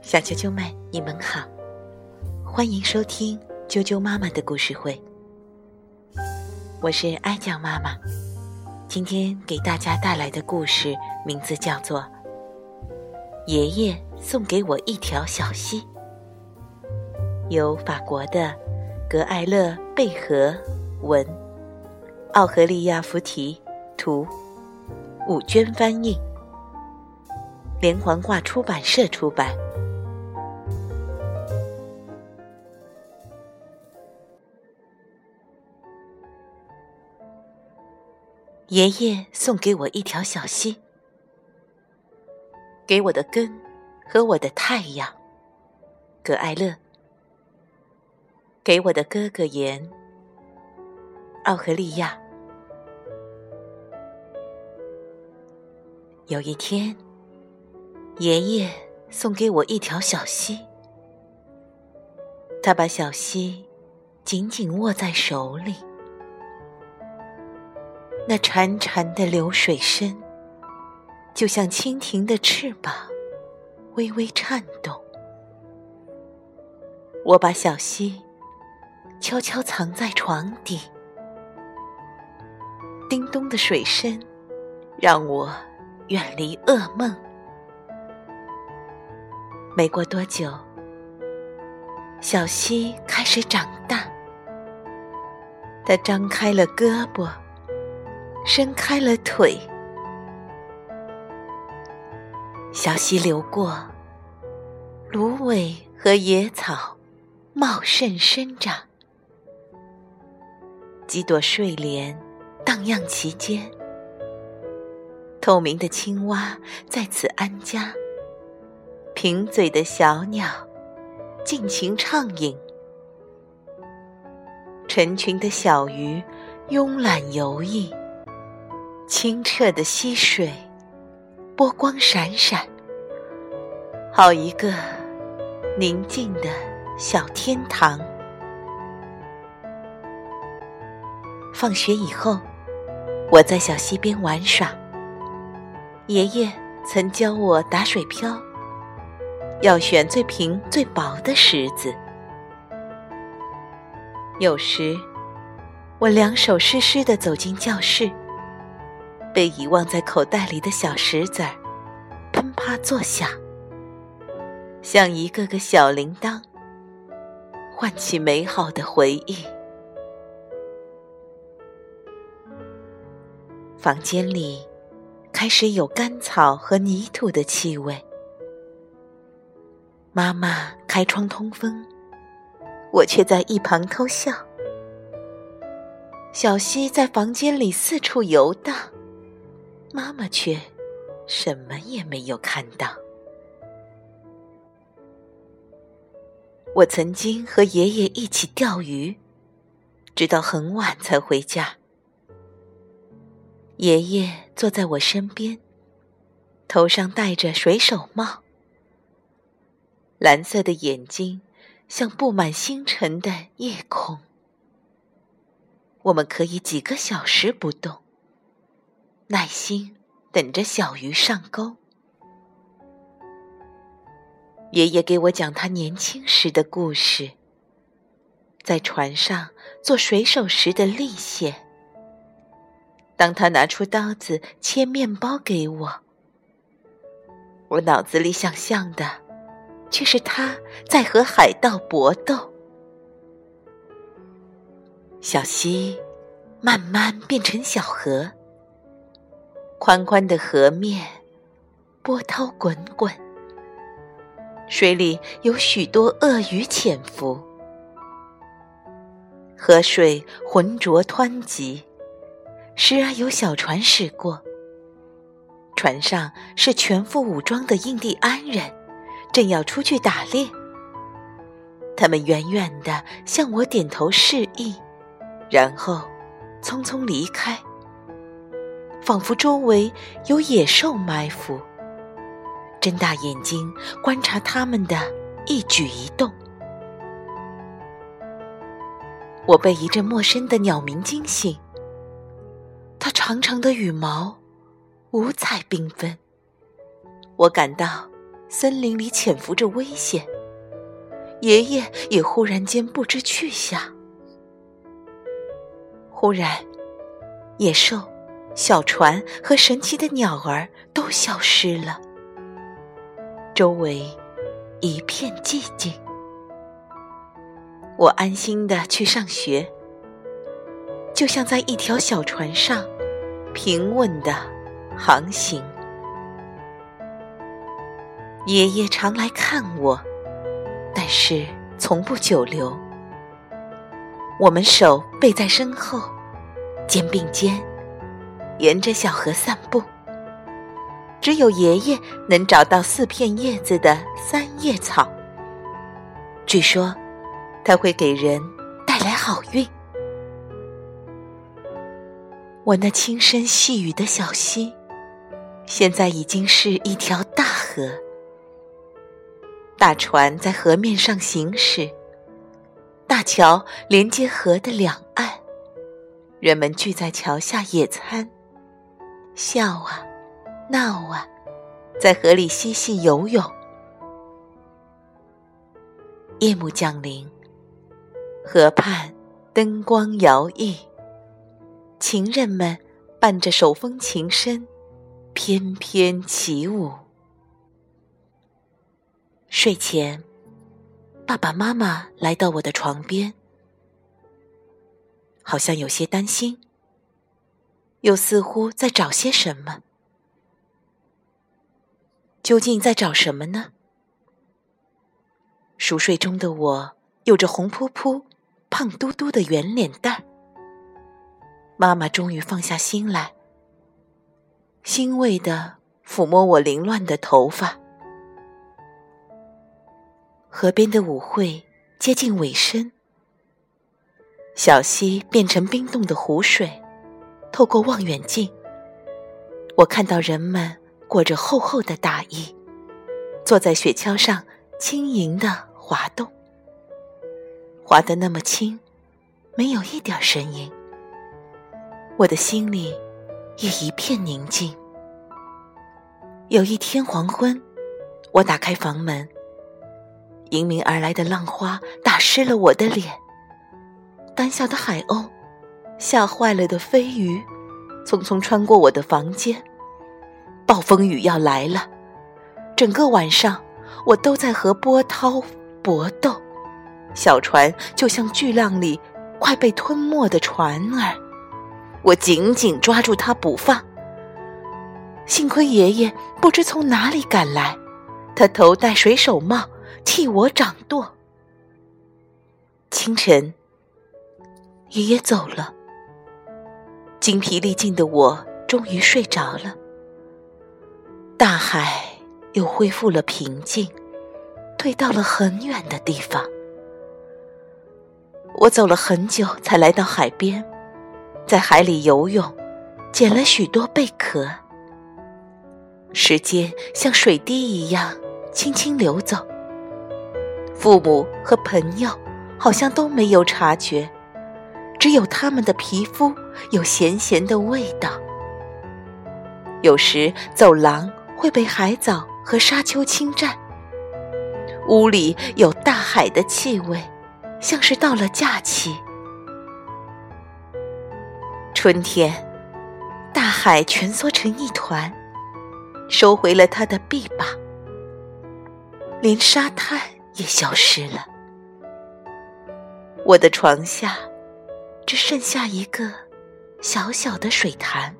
小啾啾们，你们好，欢迎收听啾啾妈妈的故事会。我是哀酱妈妈，今天给大家带来的故事名字叫做《爷爷送给我一条小溪》，由法国的格艾勒贝和文，奥荷利亚福提图，五娟翻译，连环画出版社出版。爷爷送给我一条小溪，给我的根和我的太阳，葛艾勒；给我的哥哥盐，奥荷利亚。有一天，爷爷送给我一条小溪，他把小溪紧紧握在手里。那潺潺的流水声，就像蜻蜓的翅膀，微微颤动。我把小溪悄悄藏在床底，叮咚的水声让我远离噩梦。没过多久，小溪开始长大，它张开了胳膊。伸开了腿，小溪流过，芦苇和野草茂盛生长，几朵睡莲荡漾其间，透明的青蛙在此安家，贫嘴的小鸟尽情畅饮，成群的小鱼慵懒游弋。清澈的溪水，波光闪闪，好一个宁静的小天堂。放学以后，我在小溪边玩耍。爷爷曾教我打水漂，要选最平最薄的石子。有时，我两手湿湿的走进教室。被遗忘在口袋里的小石子儿，砰啪作响，像一个个小铃铛，唤起美好的回忆。房间里开始有干草和泥土的气味。妈妈开窗通风，我却在一旁偷笑。小溪在房间里四处游荡。妈妈却什么也没有看到。我曾经和爷爷一起钓鱼，直到很晚才回家。爷爷坐在我身边，头上戴着水手帽，蓝色的眼睛像布满星辰的夜空。我们可以几个小时不动。耐心等着小鱼上钩。爷爷给我讲他年轻时的故事，在船上做水手时的历险。当他拿出刀子切面包给我，我脑子里想象的却是他在和海盗搏斗。小溪慢慢变成小河。宽宽的河面，波涛滚滚，水里有许多鳄鱼潜伏。河水浑浊湍急，时而有小船驶过。船上是全副武装的印第安人，正要出去打猎。他们远远的向我点头示意，然后匆匆离开。仿佛周围有野兽埋伏，睁大眼睛观察他们的一举一动。我被一阵陌生的鸟鸣惊醒。它长长的羽毛，五彩缤纷，我感到森林里潜伏着危险，爷爷也忽然间不知去向。忽然，野兽、小船和神奇的鸟儿都消失了，周围一片寂静。我安心的去上学，就像在一条小船上平稳的航行。爷爷常来看我，但是从不久留。我们手背在身后，肩并肩，沿着小河散步。只有爷爷能找到四片叶子的三叶草。据说，它会给人带来好运。我那轻声细语的小溪，现在已经是一条大河。大船在河面上行驶，大桥连接河的两岸，人们聚在桥下野餐、笑啊、闹啊，在河里嬉戏游泳。夜幕降临，河畔灯光摇曳，情人们伴着手风琴声，翩翩起舞。睡前，爸爸妈妈来到我的床边，好像有些担心，又似乎在找些什么。究竟在找什么呢？熟睡中的我有着红扑扑、胖嘟嘟的圆脸蛋儿。妈妈终于放下心来，欣慰的抚摸我凌乱的头发。河边的舞会接近尾声，小溪变成冰冻的湖水。透过望远镜，我看到人们裹着厚厚的大衣，坐在雪橇上轻盈的滑动，滑得那么轻，没有一点声音。我的心里也一片宁静。有一天黄昏，我打开房门。迎面而来的浪花打湿了我的脸，胆小的海鸥，吓坏了的飞鱼，匆匆穿过我的房间。暴风雨要来了，整个晚上我都在和波涛搏斗，小船就像巨浪里快被吞没的船儿，我紧紧抓住它不放。幸亏爷爷不知从哪里赶来，他头戴水手帽。替我掌舵。清晨，爷爷走了，精疲力尽的我终于睡着了。大海又恢复了平静，退到了很远的地方。我走了很久才来到海边，在海里游泳，捡了许多贝壳。时间像水滴一样轻轻流走。父母和朋友好像都没有察觉，只有他们的皮肤有咸咸的味道。有时走廊会被海藻和沙丘侵占，屋里有大海的气味，像是到了假期。春天，大海蜷缩成一团，收回了它的臂膀，连沙滩。也消失了。我的床下只剩下一个小小的水潭，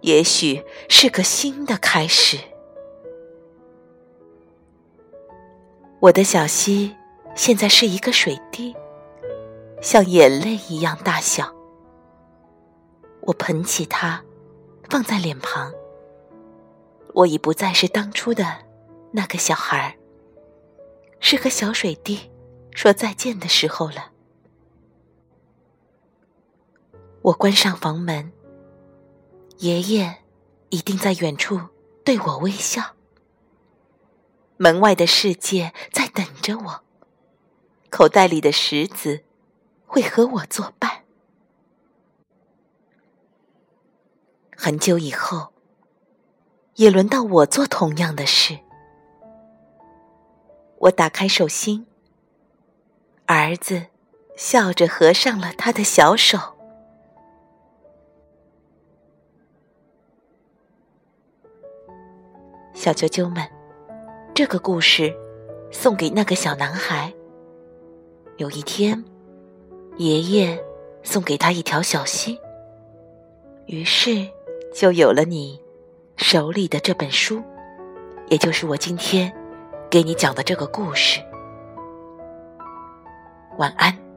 也许是个新的开始。我的小溪现在是一个水滴，像眼泪一样大小。我捧起它，放在脸庞。我已不再是当初的那个小孩儿。是和小水滴说再见的时候了。我关上房门，爷爷一定在远处对我微笑。门外的世界在等着我，口袋里的石子会和我作伴。很久以后，也轮到我做同样的事。我打开手心，儿子笑着合上了他的小手。小啾啾们，这个故事送给那个小男孩。有一天，爷爷送给他一条小溪，于是就有了你手里的这本书，也就是我今天给你讲的这个故事。晚安。